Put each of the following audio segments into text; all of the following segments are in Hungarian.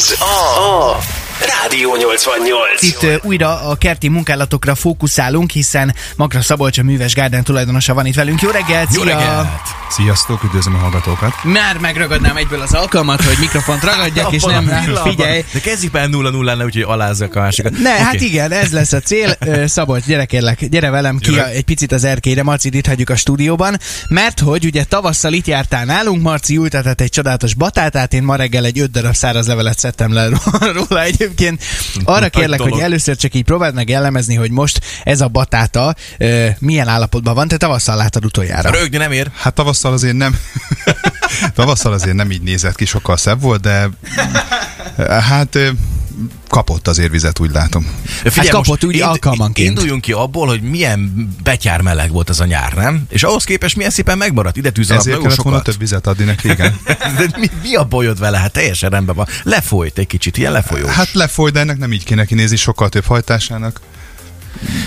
Ez a, a Rádió 88. Itt újra a kerti munkálatokra fókuszálunk, hiszen Magra Szabolcs a Műves Gárden tulajdonosa van itt velünk. Jó reggelt! Jó szia! reggelt! Sziasztok, üdvözlöm a hallgatókat! Már megragadnám egyből az alkalmat, hogy mikrofont ragadjak, és nem figyelj. De kezdjük már 0 0 ne úgyhogy alázzak a másikat. Ne, Oké. hát igen, ez lesz a cél. Szabolcs, gyere kérlek, gyere velem ki a, egy picit az erkélyre, Marcit itt hagyjuk a stúdióban, mert hogy ugye tavasszal itt jártál nálunk, Marci ültetett egy csodálatos batátát, én ma reggel egy öt darab száraz levelet szedtem le róla egyébként. Arra Nagy kérlek, hogy először csak így próbáld meg jellemezni, hogy most ez a batáta ö, milyen állapotban van. Te tavasszal láttad utoljára. Rögni nem ér. Hát tavasszal azért nem, tavasszal azért nem így nézett ki, sokkal szebb volt, de hát ö, kapott azért vizet, úgy látom. Figyelj, kapott most úgy ind- alkalmanként. Induljunk ki abból, hogy milyen betyár meleg volt ez a nyár, nem? És ahhoz képest milyen szépen megmaradt. Ide tűz Ezért kellett volna sokat. több vizet adni neki, igen. De mi, mi a bajod vele? Hát teljesen rendben van. Lefolyt egy kicsit, ilyen lefolyó. Hát lefoly, de ennek nem így kéne kinézni, sokkal több hajtásának.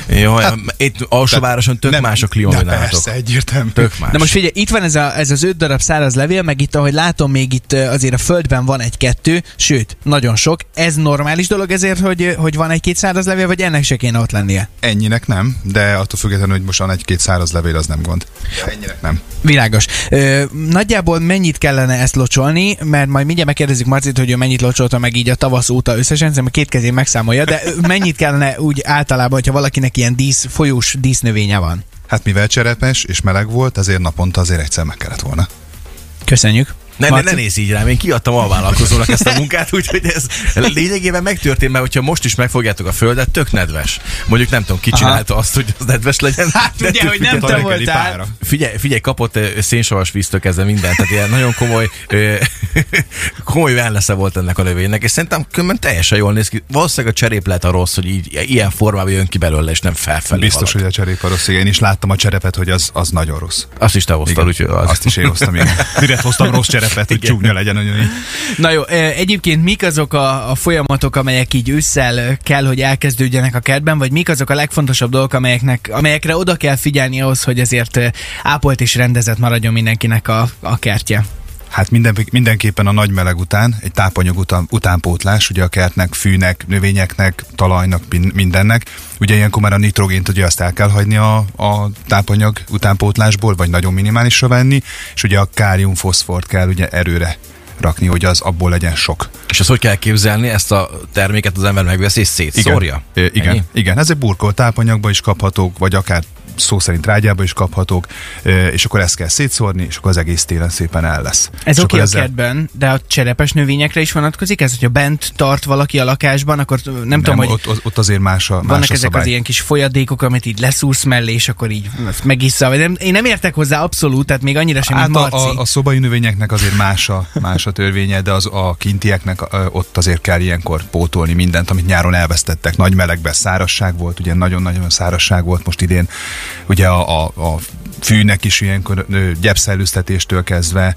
Jó, hát, itt alsóvároson tök más a klíma, de persze, egyértelmű. Tök más. Na most figyelj, itt van ez, a, ez az öt darab száraz levél, meg itt, ahogy látom, még itt azért a földben van egy-kettő, sőt, nagyon sok. Ez normális dolog ezért, hogy, hogy van egy-két száraz levél, vagy ennek se kéne ott lennie? Ennyinek nem, de attól függetlenül, hogy most van egy-két száraz levél, az nem gond. De ennyinek nem. Világos. Ö, nagyjából mennyit kellene ezt locsolni, mert majd mindjárt megkérdezzük Marcit, hogy ő mennyit locsolta meg így a tavasz óta összesen, szerintem két kezén megszámolja, de mennyit kellene úgy általában, hogyha valakinek ilyen dísz, folyós dísznövénye van? Hát mivel cserepes és meleg volt, ezért naponta azért egyszer meg kellett volna. Köszönjük. Ne, ne, ne Marci? nézz így rám, én kiadtam a vállalkozónak ezt a munkát, úgyhogy ez lényegében megtörtént, mert hogyha most is megfogjátok a földet, tök nedves. Mondjuk nem tudom, ki Aha. csinálta azt, hogy az nedves legyen. Hát de ugye, hogy nem te voltál. Figyelj, figyelj, kapott szénsavas víztől kezdve mindent, tehát ilyen nagyon komoly, komoly wellness volt ennek a növénynek, és szerintem különben teljesen jól néz ki. Valószínűleg a cseréplet a rossz, hogy így ilyen formában jön ki belőle, és nem felfelé Biztos, halad. hogy a cserép a rossz. Én is láttam a cserepet, hogy az, az nagyon rossz. Azt is te hoztad, úgyhogy az. Azt is én hoztam, igen. Direkt hoztam rossz cserepet, hogy csúnya legyen. Hogy Na jó, ö, egyébként mik azok a, a folyamatok, amelyek így ősszel kell, hogy elkezdődjenek a kertben, vagy mik azok a legfontosabb dolgok, amelyeknek, amelyekre oda kell figyelni ahhoz, hogy azért ö, ápolt és rendezett maradjon mindenkinek a, a kertje? Hát minden, mindenképpen a nagy meleg után, egy tápanyag után, utánpótlás, ugye a kertnek, fűnek, növényeknek, talajnak, min- mindennek. Ugye ilyenkor már a nitrogént ugye azt el kell hagyni a, a tápanyag utánpótlásból, vagy nagyon minimálisra venni, és ugye a kálium, foszfort kell ugye erőre rakni, hogy az abból legyen sok. És azt hogy kell képzelni, ezt a terméket az ember megveszi és szétszórja? Igen, igen, igen. ezek burkolt tápanyagba is kaphatók, vagy akár szó szerint rágyába is kaphatók, és akkor ezt kell szétszórni, és akkor az egész télen szépen el lesz. Ez oké a ezzel- kertben, de a cserepes növényekre is vonatkozik ez, hogyha bent tart valaki a lakásban, akkor nem, nem tudom, hogy ott, ott, azért más a, más vannak a ezek szabály. az ilyen kis folyadékok, amit így leszúrsz mellé, és akkor így megissza. Én nem értek hozzá abszolút, tehát még annyira sem, Hát a, Marci. a, a szobai növényeknek azért más a, más a törvénye, de az a kintieknek ott azért kell ilyenkor pótolni mindent, amit nyáron elvesztettek. Nagy melegben szárazság volt, ugye nagyon-nagyon szárazság volt most idén. Ugye a, a, a fűnek is ilyenkor gyepszellőztetéstől kezdve,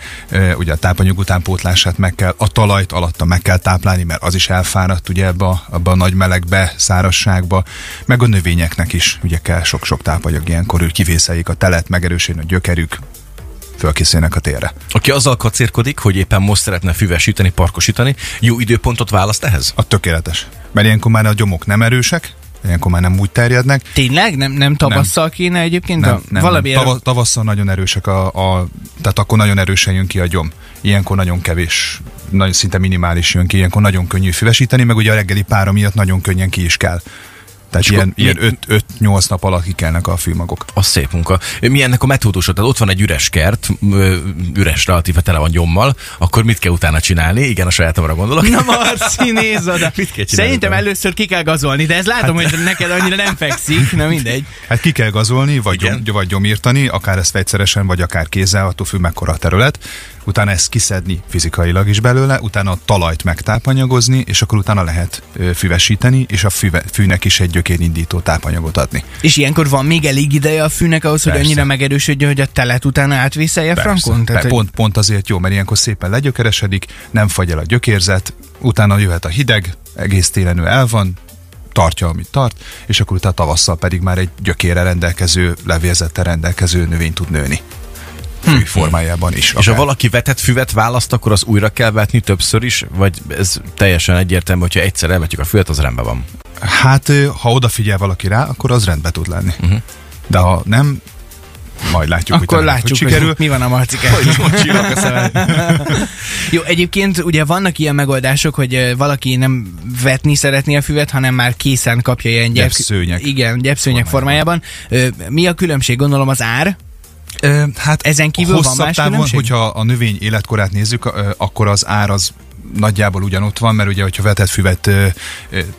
ugye a tápanyag utánpótlását meg kell, a talajt alatta meg kell táplálni, mert az is elfáradt ugye ebbe a, abba a nagy melegbe, szárazságba, meg a növényeknek is ugye kell sok-sok tápanyag ilyenkor, hogy kivészeljék a telet, megerősödjön a gyökerük, fölkészülnek a térre. Aki azzal kacérkodik, hogy éppen most szeretne füvesíteni, parkosítani, jó időpontot választ ehhez? A tökéletes. Mert ilyenkor már a gyomok nem erősek, ilyenkor már nem úgy terjednek. Tényleg? Nem, nem tavasszal kéne egyébként? Nem, nem, valamiért nem. Tava, tavasszal nagyon erősek a, a, tehát akkor nagyon erősen jön ki a gyom. Ilyenkor nagyon kevés, nagyon, szinte minimális jön ki, ilyenkor nagyon könnyű füvesíteni, meg ugye a reggeli pára miatt nagyon könnyen ki is kell. Tehát És ilyen, ilyen 5-8 nap alatt kikelnek a fűmagok. Az szép munka. Mi ennek a metódusa? Tehát ott van egy üres kert, üres, relatíve tele van gyommal, akkor mit kell utána csinálni? Igen, a sajátomra gondolok. Na Marci, nézd oda. Mit kell csinálni Szerintem utána? először ki kell gazolni, de ez látom, hogy neked annyira nem fekszik, na mindegy. Hát ki kell gazolni, vagy, gyom, vagy gyomírtani, akár ezt vegyszeresen, vagy akár kézzel, attól függ mekkora a terület. Utána ezt kiszedni fizikailag is belőle, utána a talajt megtápanyagozni, és akkor utána lehet füvesíteni, és a füve, fűnek is egy gyökérindító tápanyagot adni. És ilyenkor van még elég ideje a fűnek ahhoz, hogy Persze. annyira megerősödjön, hogy a telet utána átvészelje frankon? Persze. hogy- pont, pont azért jó, mert ilyenkor szépen legyökeresedik, nem fagy el a gyökérzet, utána jöhet a hideg, egész télen ő el van, tartja, amit tart, és akkor utána tavasszal pedig már egy gyökére rendelkező, levélzettel rendelkező növény tud nőni. Fű formájában is. És ha akár. valaki vetett füvet választ, akkor az újra kell vetni többször is? Vagy ez teljesen egyértelmű, hogyha egyszer elvetjük a füvet, az rendben van? Hát, ha odafigyel valaki rá, akkor az rendben tud lenni. Uh-huh. De ha nem, majd látjuk, Akkor hogy, látjuk, hogy hogy, sikerül. mi van a marcikán. a szemed. Jó, egyébként ugye vannak ilyen megoldások, hogy valaki nem vetni szeretné a füvet, hanem már készen kapja ilyen gyep- Gyepszőnyeg Igen, gyepszőnyeg formájában. formájában. Mi a különbség? Gondolom az ár. Ö, hát Ezen kívül van hosszabb más távon, különbség? hogyha a növény életkorát nézzük, akkor az ár az nagyjából ugyanott van, mert ugye, hogyha vetett füvet ö,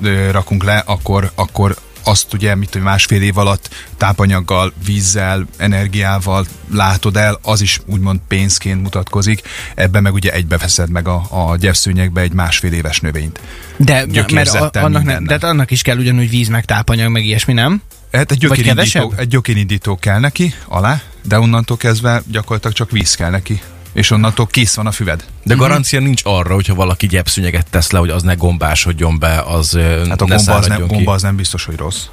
ö, rakunk le, akkor, akkor azt ugye, mit tudom, másfél év alatt tápanyaggal, vízzel, energiával látod el, az is úgymond pénzként mutatkozik. Ebben meg ugye egybe veszed meg a, a gyepszőnyegbe egy másfél éves növényt. De mert a, annak mindennel. de annak is kell ugyanúgy víz, meg tápanyag, meg ilyesmi, nem? Hát egy gyökérindító, egy gyökérindító kell neki alá, de onnantól kezdve gyakorlatilag csak víz kell neki. És onnantól kész van a füved. De garancia nincs arra, hogyha valaki gyepszünyeget tesz le, hogy az ne gombásodjon be, az Hát a ne gomba az, nem, ki. gomba az nem biztos, hogy rossz.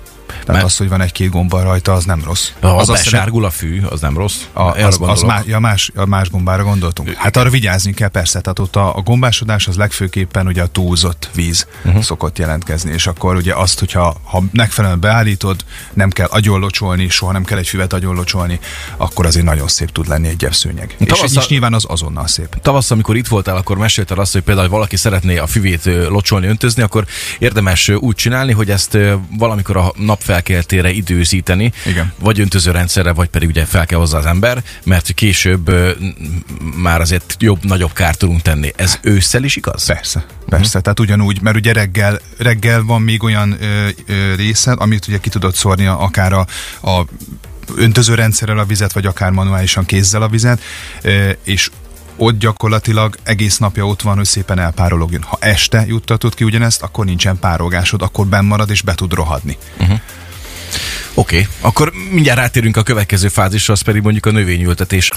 Tehát Mert- az, hogy van egy-két gomba rajta, az nem rossz. Ha az besárgul a fű, az nem rossz. a, az, az gondolok. má, ja, más, a más gombára gondoltunk. Hát arra vigyázni kell persze, tehát ott a, a gombásodás az legfőképpen ugye a túlzott víz uh-huh. szokott jelentkezni, és akkor ugye azt, hogyha ha megfelelően beállítod, nem kell agyonlocsolni, soha nem kell egy füvet agyonlocsolni, akkor azért nagyon szép tud lenni egy gyepszőnyeg. És, Tavasszal- és nyilván az azonnal szép. Tavasszal, amikor itt voltál, akkor mesélted azt, hogy például hogy valaki szeretné a füvét locsolni, öntözni, akkor érdemes úgy csinálni, hogy ezt valamikor a napfelkeltére időzíteni, Igen. vagy öntözőrendszerre, vagy pedig ugye fel kell hozzá az ember, mert később már azért jobb, nagyobb kárt tudunk tenni. Ez ősszel is igaz? Persze, persze. Uh-huh. Tehát ugyanúgy, mert ugye reggel, reggel van még olyan ö, ö, részed, amit ugye ki tudod szórni akár a, a öntözőrendszerrel a vizet, vagy akár manuálisan kézzel a vizet, és ott gyakorlatilag egész napja ott van, hogy szépen elpárologjon. Ha este juttatod ki ugyanezt, akkor nincsen párolgásod, akkor benn marad és be tud rohadni. Oké, okay. akkor mindjárt rátérünk a következő fázisra, az pedig mondjuk a növényültetés.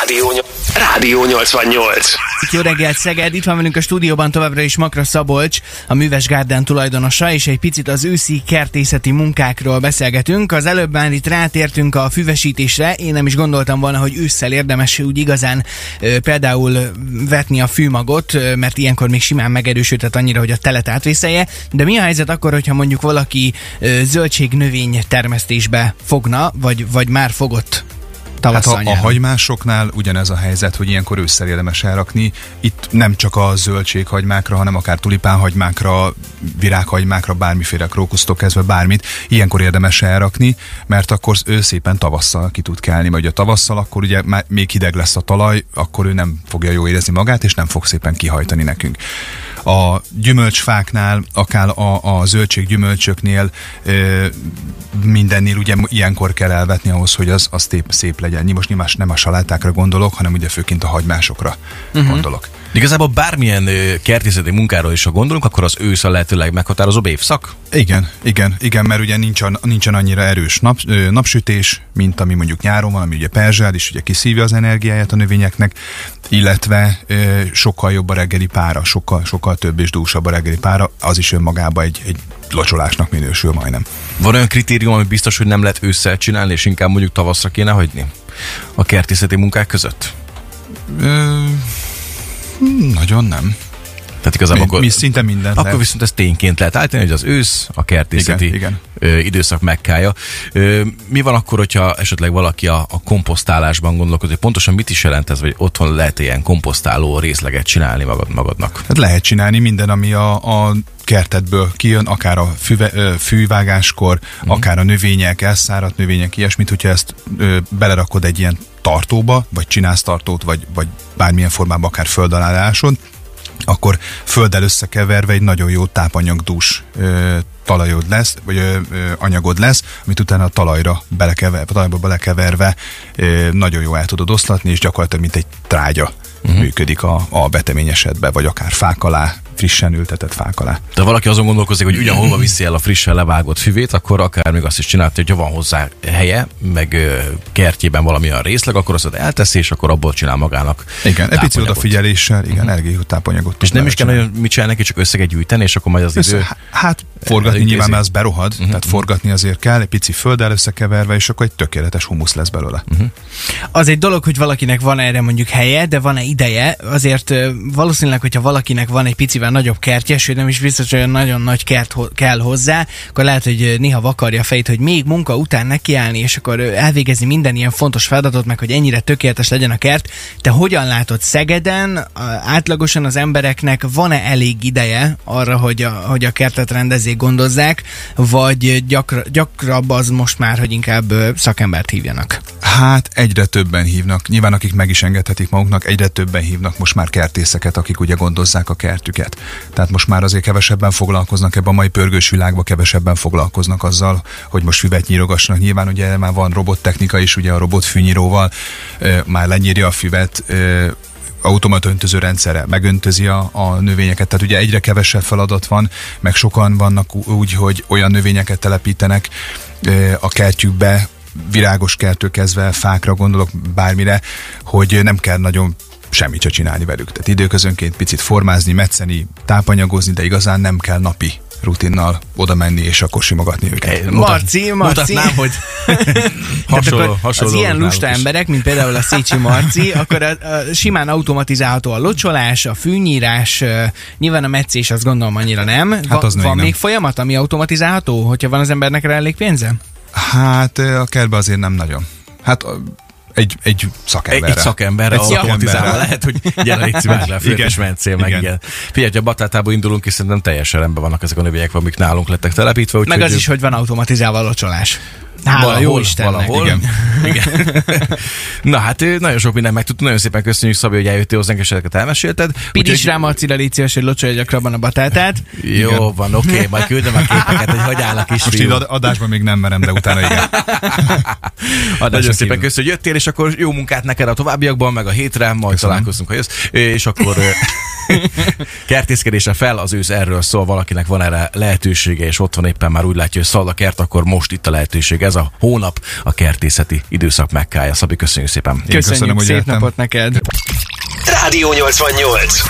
Rádió, Rádió 88. Jó reggelt, Szeged! Itt van velünk a stúdióban továbbra is Makra Szabolcs, a Műves Garden tulajdonosa, és egy picit az őszi kertészeti munkákról beszélgetünk. Az előbb már itt rátértünk a füvesítésre, én nem is gondoltam volna, hogy ősszel érdemes úgy igazán például vetni a fűmagot, mert ilyenkor még simán megerősödhet annyira, hogy a telet átvészelje. De mi a helyzet akkor, hogyha mondjuk valaki zöldségnövény termesztésbe fogna, vagy, vagy már fogott Hát tavasszal a, a nyáron? hagymásoknál ugyanez a helyzet, hogy ilyenkor ősszel érdemes elrakni. Itt nem csak a zöldséghagymákra, hanem akár tulipánhagymákra, virághagymákra, bármiféle krókusztól kezdve bármit, ilyenkor érdemes elrakni, mert akkor ő szépen tavasszal ki tud kelni, vagy a tavasszal akkor ugye már még hideg lesz a talaj, akkor ő nem fogja jó érezni magát, és nem fog szépen kihajtani nekünk. A gyümölcsfáknál, akár a, a zöldséggyümölcsöknél ö, mindennél ugye ilyenkor kell elvetni ahhoz, hogy az, az szép, szép legyen. Most nyilván nem a salátákra gondolok, hanem ugye főként a hagymásokra uh-huh. gondolok. Igazából bármilyen kertészeti munkáról is, ha gondolunk, akkor az ősz a lehetőleg meghatározóbb évszak. Igen, igen, igen, mert ugye nincsen, nincsen annyira erős nap, napsütés, mint ami mondjuk nyáron van, ami ugye perzsel, és ugye kiszívja az energiáját a növényeknek, illetve sokkal jobb a reggeli pára, sokkal, sokkal több és dúsabb a reggeli pára, az is önmagában egy, egy locsolásnak minősül majdnem. Van olyan kritérium, ami biztos, hogy nem lehet ősszel csinálni, és inkább mondjuk tavaszra kéne hagyni? A kertészeti munkák között? Ö, nagyon nem. Tehát igazából Mi, akkor, mi szinte mindent akkor lehet. viszont ez tényként lehet állítani, hogy az ősz a kertészeti Igen, igen. Időszak megkája. Mi van akkor, hogyha esetleg valaki a, a komposztálásban gondolkodik, hogy pontosan mit is jelent ez, vagy otthon lehet ilyen komposztáló részleget csinálni magad, magadnak? Hát lehet csinálni minden, ami a, a kertedből kijön, akár a füve, ö, fűvágáskor, mm. akár a növények, elszáradt növények, ilyesmit, hogyha ezt ö, belerakod egy ilyen tartóba, vagy csinálsz tartót, vagy, vagy bármilyen formában akár föld alá akkor földdel összekeverve egy nagyon jó tápanyagdús ö, talajod lesz, vagy ö, ö, anyagod lesz, amit utána a talajra belekeverve, a talajba belekeverve ö, nagyon jó el tudod oszlatni, és gyakorlatilag mint egy trágya uh-huh. működik a, a betemény esetben, vagy akár fák alá frissen ültetett fák alá. De valaki azon gondolkozik, hogy ugyanhova viszi el a frissen levágott füvét, akkor akár még azt is csinálta, hogyha van hozzá helye, meg kertjében valamilyen részleg, akkor azt elteszi, és akkor abból csinál magának. Igen, egy pici odafigyeléssel, igen, uh-huh. energiatápanyagot. És nem is kell nagyon mit csinálni, neki csak összeget gyűjteni, és akkor majd az idő. Össze, hát forgatni elintézi. nyilván, mert az berohad, uh-huh. tehát forgatni azért kell, egy pici földdel összekeverve, és akkor egy tökéletes humusz lesz belőle. Uh-huh. Az egy dolog, hogy valakinek van erre mondjuk helye, de van-e ideje, azért valószínűleg, hogyha valakinek van egy picivel nagyobb kertje, sőt nem is biztos, hogy nagyon nagy kert ho- kell hozzá, akkor lehet, hogy néha vakarja a fejét, hogy még munka után nekiállni, és akkor elvégezni minden ilyen fontos feladatot, meg hogy ennyire tökéletes legyen a kert. Te hogyan látod Szegeden, átlagosan az embereknek van-e elég ideje arra, hogy a, hogy a kertet rendezzék, gondozzák, vagy gyakra, gyakrabb az most már, hogy inkább szakembert hívjanak? Hát egyre többen hívnak, nyilván akik meg is engedhetik maguknak, egyre többen hívnak most már kertészeket, akik ugye gondozzák a kertüket. Tehát most már azért kevesebben foglalkoznak ebben a mai pörgős világban, kevesebben foglalkoznak azzal, hogy most füvet nyírogassanak. Nyilván ugye már van robottechnika is, ugye a robotfűnyíróval már lenyírja a füvet, automata öntöző rendszere megöntözi a, a növényeket, tehát ugye egyre kevesebb feladat van, meg sokan vannak úgy, hogy olyan növényeket telepítenek a kertjükbe, virágos kertől kezdve fákra gondolok bármire, hogy nem kell nagyon semmit se csinálni velük. Tehát időközönként picit formázni, metszeni, tápanyagozni, de igazán nem kell napi rutinnal oda menni és akkor simogatni őket. Marci, Marci. Mutatnám, hogy hasonló, hasonló az ilyen lusta is. emberek, mint például a Szécsi Marci, akkor a, a, simán automatizálható a locsolás, a fűnyírás, nyilván a meccés azt gondolom annyira nem. Va, az még van nem. még folyamat, ami automatizálható, hogyha van az embernek rá elég pénze? Hát a kertbe azért nem nagyon. Hát egy, egy Egy, szakemberre. egy szakemberre Egy automatizálva szakemberre. lehet, hogy gyere, légy szíves, le, és mencél meg, Igen. igen. Figyelj, ha batátából indulunk, és szerintem teljesen rendben vannak ezek a növények, amik nálunk lettek telepítve. Meg úgyhogy az is, hogy van automatizálva a locsolás. Hála valahol, jó Istennek. valahol. Igen. Igen. Na hát nagyon sok mindent megtudtunk, nagyon szépen köszönjük Szabi, hogy eljöttél hozzánk, és ezeket elmesélted. Pidics Úgyhogy- rá Marcira, légy szíves, hogy locsolja gyakrabban a batátát. Jó van, oké, majd küldöm a képeket, hogy hogy áll a kis Most így adásban még nem merem, de utána igen. Nagyon szépen köszönjük, hogy jöttél, és akkor jó munkát neked a továbbiakban, meg a hétre, majd Köszönöm. találkozunk, ha jössz. És akkor kertészkedése fel, az ősz erről szól, valakinek van erre lehetősége, és ott van éppen már úgy látja, hogy szalad a kert, akkor most itt a lehetőség. Ez a hónap a kertészeti időszak megkája. Szabi, köszönjük szépen. Én köszönöm, Köszönjük, hogy szép jöttem. napot neked. Rádió 88.